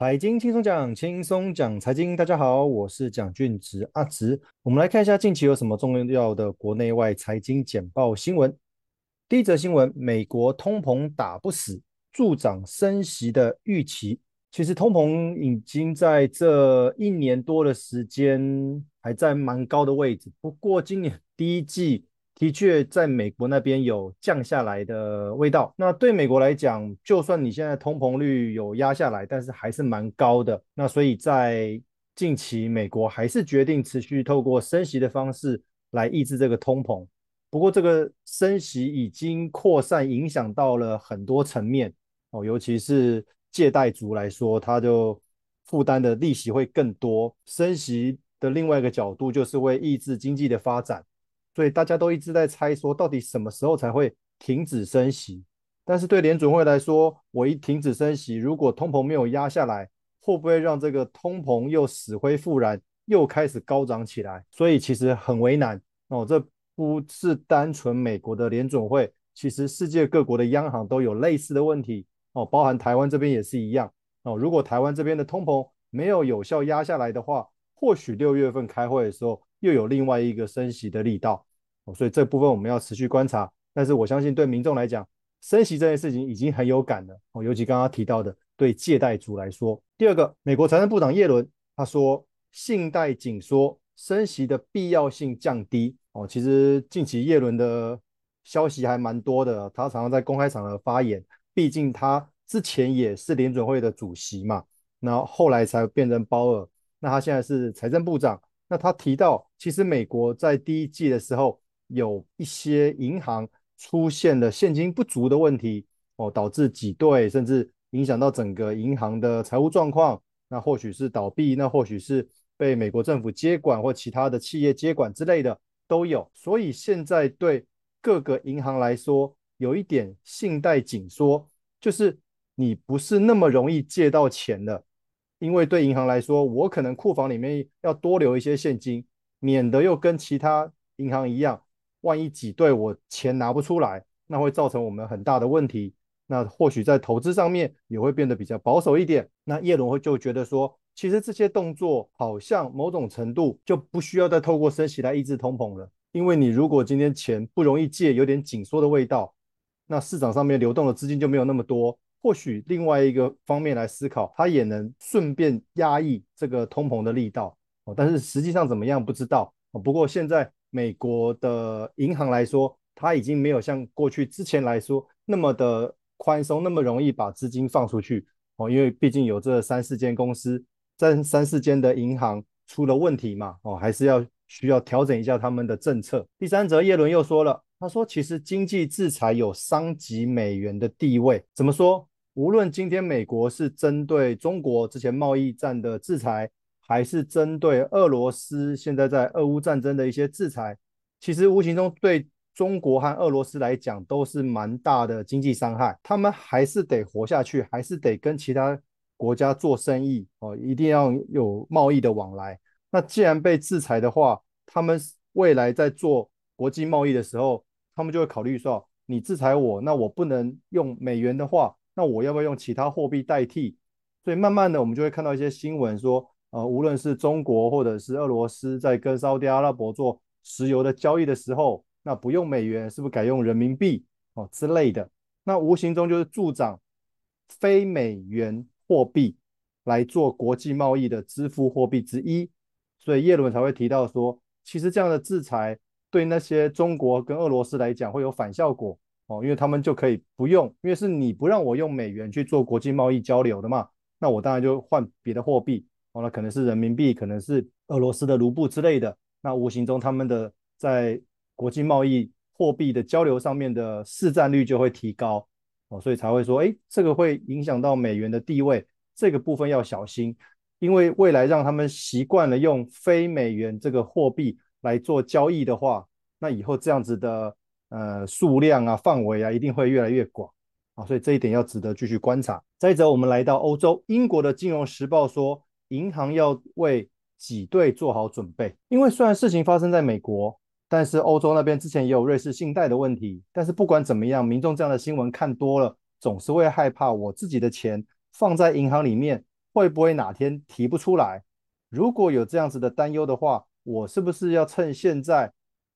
财经轻松讲，轻松讲财经。大家好，我是蒋俊植阿植。我们来看一下近期有什么重要的国内外财经简报新闻。第一则新闻：美国通膨打不死，助长升息的预期。其实通膨已经在这一年多的时间还在蛮高的位置，不过今年第一季。的确，在美国那边有降下来的味道。那对美国来讲，就算你现在通膨率有压下来，但是还是蛮高的。那所以在近期，美国还是决定持续透过升息的方式来抑制这个通膨。不过，这个升息已经扩散影响到了很多层面哦，尤其是借贷族来说，他就负担的利息会更多。升息的另外一个角度就是为抑制经济的发展。所以大家都一直在猜说，到底什么时候才会停止升息？但是对联准会来说，我一停止升息，如果通膨没有压下来，会不会让这个通膨又死灰复燃，又开始高涨起来？所以其实很为难哦。这不是单纯美国的联准会，其实世界各国的央行都有类似的问题哦，包含台湾这边也是一样哦。如果台湾这边的通膨没有有效压下来的话，或许六月份开会的时候又有另外一个升息的力道。所以这部分我们要持续观察，但是我相信对民众来讲，升息这件事情已经很有感了哦。尤其刚刚提到的，对借贷族来说，第二个，美国财政部长耶伦他说，信贷紧缩，升息的必要性降低哦。其实近期耶伦的消息还蛮多的，他常常在公开场合发言，毕竟他之前也是联准会的主席嘛，然后后来才变成鲍尔，那他现在是财政部长，那他提到，其实美国在第一季的时候。有一些银行出现了现金不足的问题哦，导致挤兑，甚至影响到整个银行的财务状况。那或许是倒闭，那或许是被美国政府接管或其他的企业接管之类的都有。所以现在对各个银行来说，有一点信贷紧缩，就是你不是那么容易借到钱的，因为对银行来说，我可能库房里面要多留一些现金，免得又跟其他银行一样。万一挤兑，我钱拿不出来，那会造成我们很大的问题。那或许在投资上面也会变得比较保守一点。那叶伦会就觉得说，其实这些动作好像某种程度就不需要再透过升息来抑制通膨了。因为你如果今天钱不容易借，有点紧缩的味道，那市场上面流动的资金就没有那么多。或许另外一个方面来思考，它也能顺便压抑这个通膨的力道。哦，但是实际上怎么样不知道。不过现在。美国的银行来说，它已经没有像过去之前来说那么的宽松，那么容易把资金放出去哦。因为毕竟有这三四间公司，这三四间的银行出了问题嘛，哦，还是要需要调整一下他们的政策。第三则，耶伦又说了，他说其实经济制裁有伤及美元的地位。怎么说？无论今天美国是针对中国之前贸易战的制裁。还是针对俄罗斯现在在俄乌战争的一些制裁，其实无形中对中国和俄罗斯来讲都是蛮大的经济伤害。他们还是得活下去，还是得跟其他国家做生意哦，一定要有贸易的往来。那既然被制裁的话，他们未来在做国际贸易的时候，他们就会考虑说：你制裁我，那我不能用美元的话，那我要不要用其他货币代替？所以慢慢的，我们就会看到一些新闻说。呃，无论是中国或者是俄罗斯在跟沙特阿拉伯做石油的交易的时候，那不用美元，是不是改用人民币哦之类的？那无形中就是助长非美元货币来做国际贸易的支付货币之一。所以耶伦才会提到说，其实这样的制裁对那些中国跟俄罗斯来讲会有反效果哦，因为他们就可以不用，因为是你不让我用美元去做国际贸易交流的嘛，那我当然就换别的货币。那可能是人民币，可能是俄罗斯的卢布之类的。那无形中他们的在国际贸易货币的交流上面的市占率就会提高。哦，所以才会说，哎，这个会影响到美元的地位，这个部分要小心，因为未来让他们习惯了用非美元这个货币来做交易的话，那以后这样子的呃数量啊、范围啊，一定会越来越广。啊，所以这一点要值得继续观察。再者，我们来到欧洲，英国的《金融时报》说。银行要为挤兑做好准备，因为虽然事情发生在美国，但是欧洲那边之前也有瑞士信贷的问题。但是不管怎么样，民众这样的新闻看多了，总是会害怕我自己的钱放在银行里面，会不会哪天提不出来？如果有这样子的担忧的话，我是不是要趁现在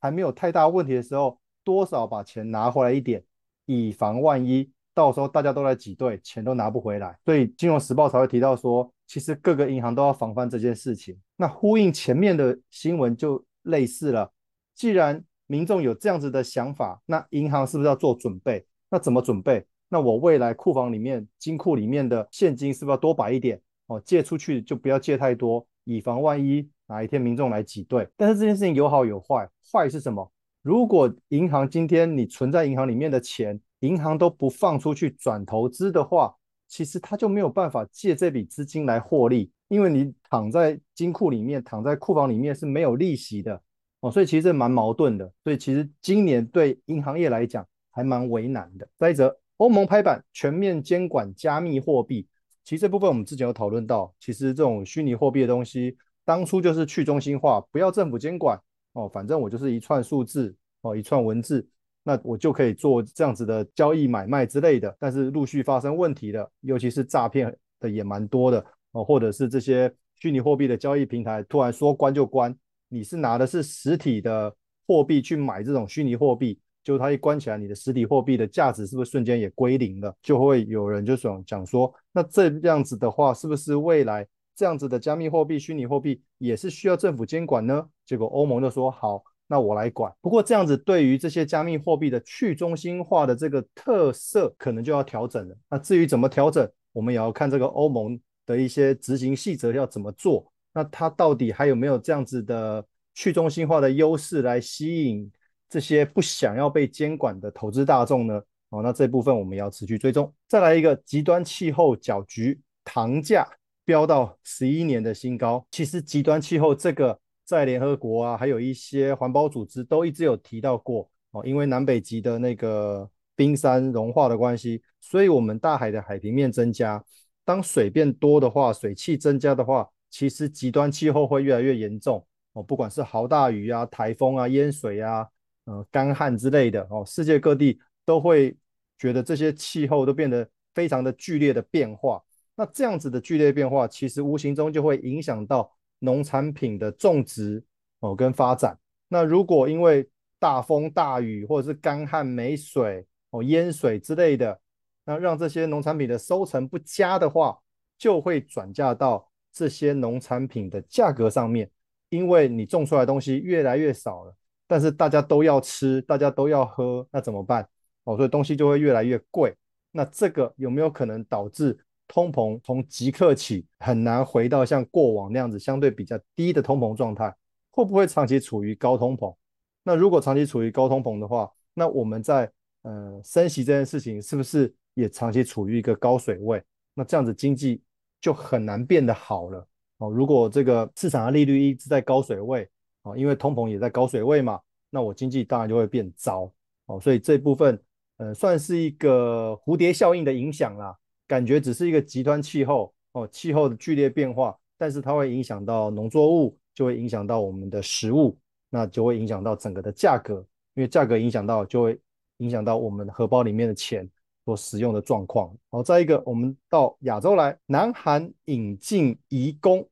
还没有太大问题的时候，多少把钱拿回来一点，以防万一，到时候大家都来挤兑，钱都拿不回来。所以《金融时报》才会提到说，其实各个银行都要防范这件事情。那呼应前面的新闻就类似了，既然民众有这样子的想法，那银行是不是要做准备？那怎么准备？那我未来库房里面、金库里面的现金是不是要多摆一点？哦，借出去就不要借太多，以防万一哪一天民众来挤兑。但是这件事情有好有坏，坏是什么？如果银行今天你存在银行里面的钱，银行都不放出去转投资的话，其实他就没有办法借这笔资金来获利，因为你躺在金库里面、躺在库房里面是没有利息的哦，所以其实这蛮矛盾的。所以其实今年对银行业来讲还蛮为难的。再者，欧盟拍板全面监管加密货币。其实这部分我们之前有讨论到，其实这种虚拟货币的东西，当初就是去中心化，不要政府监管哦，反正我就是一串数字哦，一串文字，那我就可以做这样子的交易买卖之类的。但是陆续发生问题的，尤其是诈骗的也蛮多的哦，或者是这些虚拟货币的交易平台突然说关就关，你是拿的是实体的货币去买这种虚拟货币。就它一关起来，你的实体货币的价值是不是瞬间也归零了？就会有人就想讲说，那这样子的话，是不是未来这样子的加密货币、虚拟货币也是需要政府监管呢？结果欧盟就说好，那我来管。不过这样子对于这些加密货币的去中心化的这个特色，可能就要调整了。那至于怎么调整，我们也要看这个欧盟的一些执行细则要怎么做。那它到底还有没有这样子的去中心化的优势来吸引？这些不想要被监管的投资大众呢？哦，那这部分我们要持续追踪。再来一个极端气候搅局，糖价飙到十一年的新高。其实极端气候这个在联合国啊，还有一些环保组织都一直有提到过哦。因为南北极的那个冰山融化的关系，所以我们大海的海平面增加。当水变多的话，水汽增加的话，其实极端气候会越来越严重哦。不管是豪大雨啊、台风啊、淹水啊。呃，干旱之类的哦，世界各地都会觉得这些气候都变得非常的剧烈的变化。那这样子的剧烈变化，其实无形中就会影响到农产品的种植哦跟发展。那如果因为大风大雨或者是干旱没水哦淹水之类的，那让这些农产品的收成不佳的话，就会转嫁到这些农产品的价格上面，因为你种出来的东西越来越少了。但是大家都要吃，大家都要喝，那怎么办？哦，所以东西就会越来越贵。那这个有没有可能导致通膨从即刻起很难回到像过往那样子相对比较低的通膨状态？会不会长期处于高通膨？那如果长期处于高通膨的话，那我们在呃升息这件事情是不是也长期处于一个高水位？那这样子经济就很难变得好了。哦，如果这个市场的利率一直在高水位。哦，因为通膨也在高水位嘛，那我经济当然就会变糟哦，所以这部分呃算是一个蝴蝶效应的影响啦，感觉只是一个极端气候哦，气候的剧烈变化，但是它会影响到农作物，就会影响到我们的食物，那就会影响到整个的价格，因为价格影响到就会影响到我们荷包里面的钱所使用的状况。好，再一个，我们到亚洲来，南韩引进移工。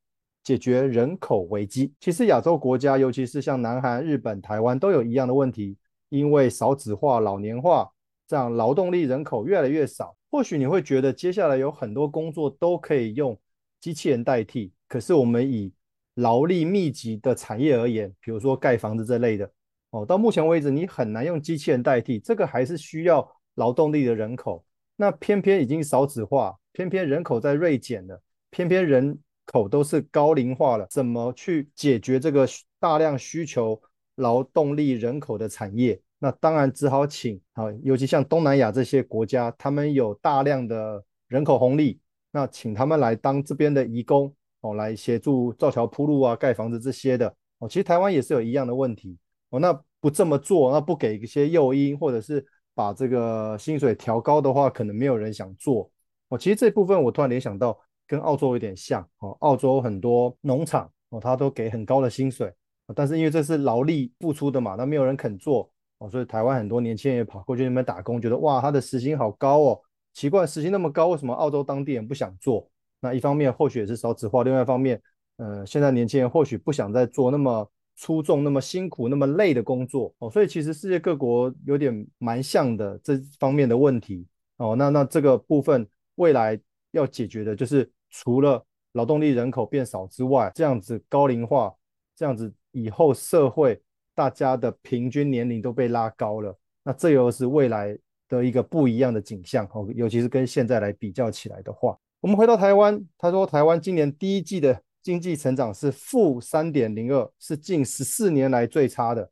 解决人口危机，其实亚洲国家，尤其是像南韩、日本、台湾，都有一样的问题，因为少子化、老年化，这样劳动力人口越来越少。或许你会觉得接下来有很多工作都可以用机器人代替，可是我们以劳力密集的产业而言，比如说盖房子这类的，哦，到目前为止你很难用机器人代替，这个还是需要劳动力的人口。那偏偏已经少子化，偏偏人口在锐减了，偏偏人。口都是高龄化了，怎么去解决这个大量需求劳动力人口的产业？那当然只好请啊，尤其像东南亚这些国家，他们有大量的人口红利，那请他们来当这边的移工哦，来协助造桥铺路啊、盖房子这些的哦。其实台湾也是有一样的问题哦。那不这么做，那不给一些诱因，或者是把这个薪水调高的话，可能没有人想做哦。其实这部分我突然联想到。跟澳洲有点像哦，澳洲很多农场哦，他都给很高的薪水，但是因为这是劳力付出的嘛，那没有人肯做哦，所以台湾很多年轻人也跑过去那边打工，觉得哇，他的时薪好高哦，奇怪，时薪那么高，为什么澳洲当地人不想做那一方面或许也是少子化，另外一方面，呃，现在年轻人或许不想再做那么出众、那么辛苦、那么累的工作哦，所以其实世界各国有点蛮像的这方面的问题哦。那那这个部分未来要解决的就是除了劳动力人口变少之外，这样子高龄化，这样子以后社会大家的平均年龄都被拉高了，那这又是未来的一个不一样的景象哦，尤其是跟现在来比较起来的话，我们回到台湾，他说台湾今年第一季的经济成长是负三点零二，是近十四年来最差的，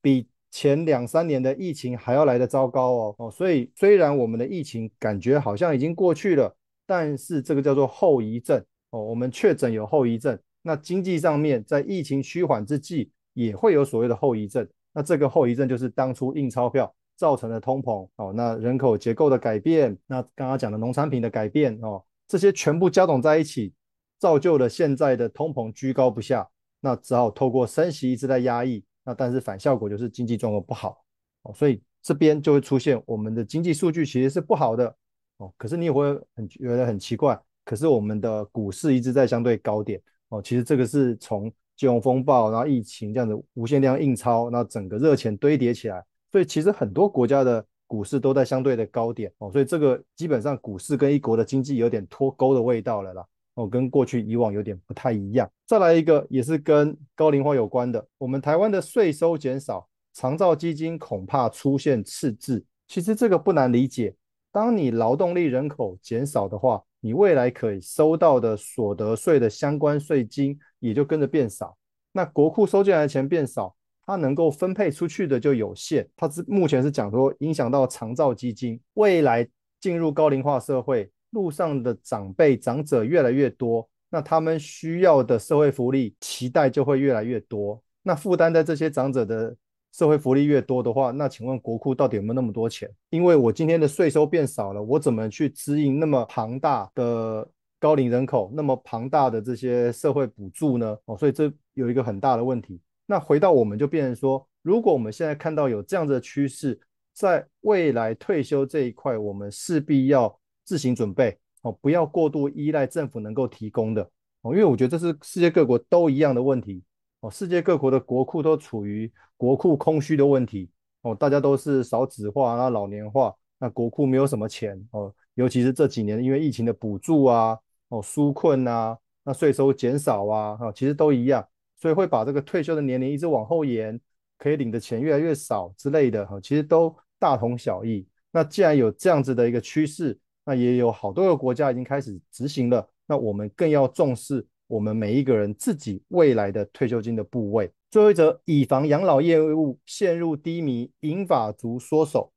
比前两三年的疫情还要来得糟糕哦哦，所以虽然我们的疫情感觉好像已经过去了，但是这个叫做后遗症。哦，我们确诊有后遗症，那经济上面在疫情趋缓之际也会有所谓的后遗症。那这个后遗症就是当初印钞票造成的通膨哦，那人口结构的改变，那刚刚讲的农产品的改变哦，这些全部加总在一起，造就了现在的通膨居高不下。那只好透过升息一直在压抑，那但是反效果就是经济状况不好哦，所以这边就会出现我们的经济数据其实是不好的哦。可是你也会很觉得很奇怪。可是我们的股市一直在相对高点哦，其实这个是从金融风暴，然后疫情这样子无限量印钞，然后整个热钱堆叠起来，所以其实很多国家的股市都在相对的高点哦，所以这个基本上股市跟一国的经济有点脱钩的味道了啦哦，跟过去以往有点不太一样。再来一个也是跟高龄化有关的，我们台湾的税收减少，长照基金恐怕出现赤字。其实这个不难理解，当你劳动力人口减少的话。你未来可以收到的所得税的相关税金也就跟着变少，那国库收进来的钱变少，它能够分配出去的就有限。它是目前是讲说影响到长照基金，未来进入高龄化社会，路上的长辈长者越来越多，那他们需要的社会福利期待就会越来越多，那负担在这些长者的。社会福利越多的话，那请问国库到底有没有那么多钱？因为我今天的税收变少了，我怎么去支应那么庞大的高龄人口，那么庞大的这些社会补助呢？哦，所以这有一个很大的问题。那回到我们就变成说，如果我们现在看到有这样的趋势，在未来退休这一块，我们势必要自行准备哦，不要过度依赖政府能够提供的哦，因为我觉得这是世界各国都一样的问题。哦，世界各国的国库都处于国库空虚的问题哦，大家都是少子化，那老年化，那国库没有什么钱哦，尤其是这几年因为疫情的补助啊，哦纾困啊，那税收减少啊，哦，其实都一样，所以会把这个退休的年龄一直往后延，可以领的钱越来越少之类的，哈，其实都大同小异。那既然有这样子的一个趋势，那也有好多个国家已经开始执行了，那我们更要重视。我们每一个人自己未来的退休金的部位。最后一则，以房养老业务陷入低迷，银发族缩手。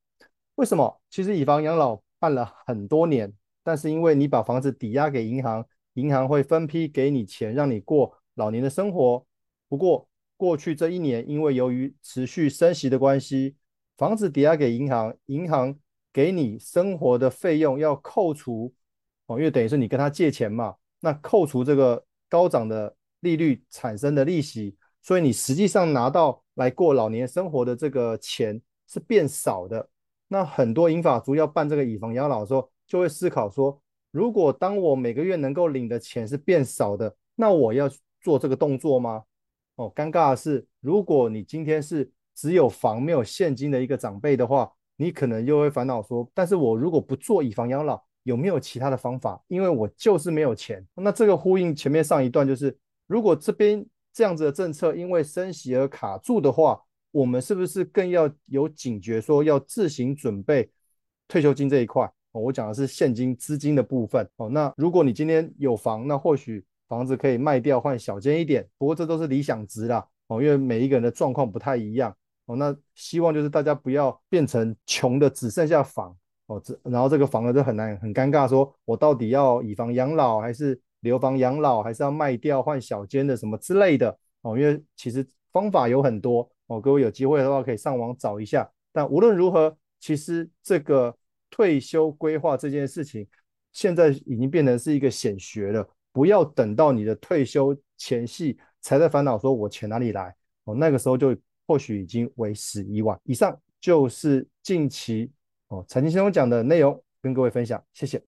为什么？其实以房养老办了很多年，但是因为你把房子抵押给银行，银行会分批给你钱，让你过老年的生活。不过过去这一年，因为由于持续升息的关系，房子抵押给银行，银行给你生活的费用要扣除哦，因为等于是你跟他借钱嘛，那扣除这个。高涨的利率产生的利息，所以你实际上拿到来过老年生活的这个钱是变少的。那很多银发族要办这个以房养老的时候，就会思考说：如果当我每个月能够领的钱是变少的，那我要做这个动作吗？哦，尴尬的是，如果你今天是只有房没有现金的一个长辈的话，你可能又会烦恼说：但是我如果不做以房养老，有没有其他的方法？因为我就是没有钱。那这个呼应前面上一段，就是如果这边这样子的政策因为升息而卡住的话，我们是不是更要有警觉，说要自行准备退休金这一块？哦，我讲的是现金资金的部分。哦，那如果你今天有房，那或许房子可以卖掉换小间一点。不过这都是理想值啦。哦，因为每一个人的状况不太一样。哦，那希望就是大家不要变成穷的只剩下房。哦，这然后这个房子就很难很尴尬，说我到底要以房养老，还是留房养老，还是要卖掉换小间的什么之类的哦？因为其实方法有很多哦，各位有机会的话可以上网找一下。但无论如何，其实这个退休规划这件事情，现在已经变成是一个显学了。不要等到你的退休前夕才在烦恼说我钱哪里来哦，那个时候就或许已经为时已晚。以上就是近期。哦，财经先生讲的内容跟各位分享，谢谢。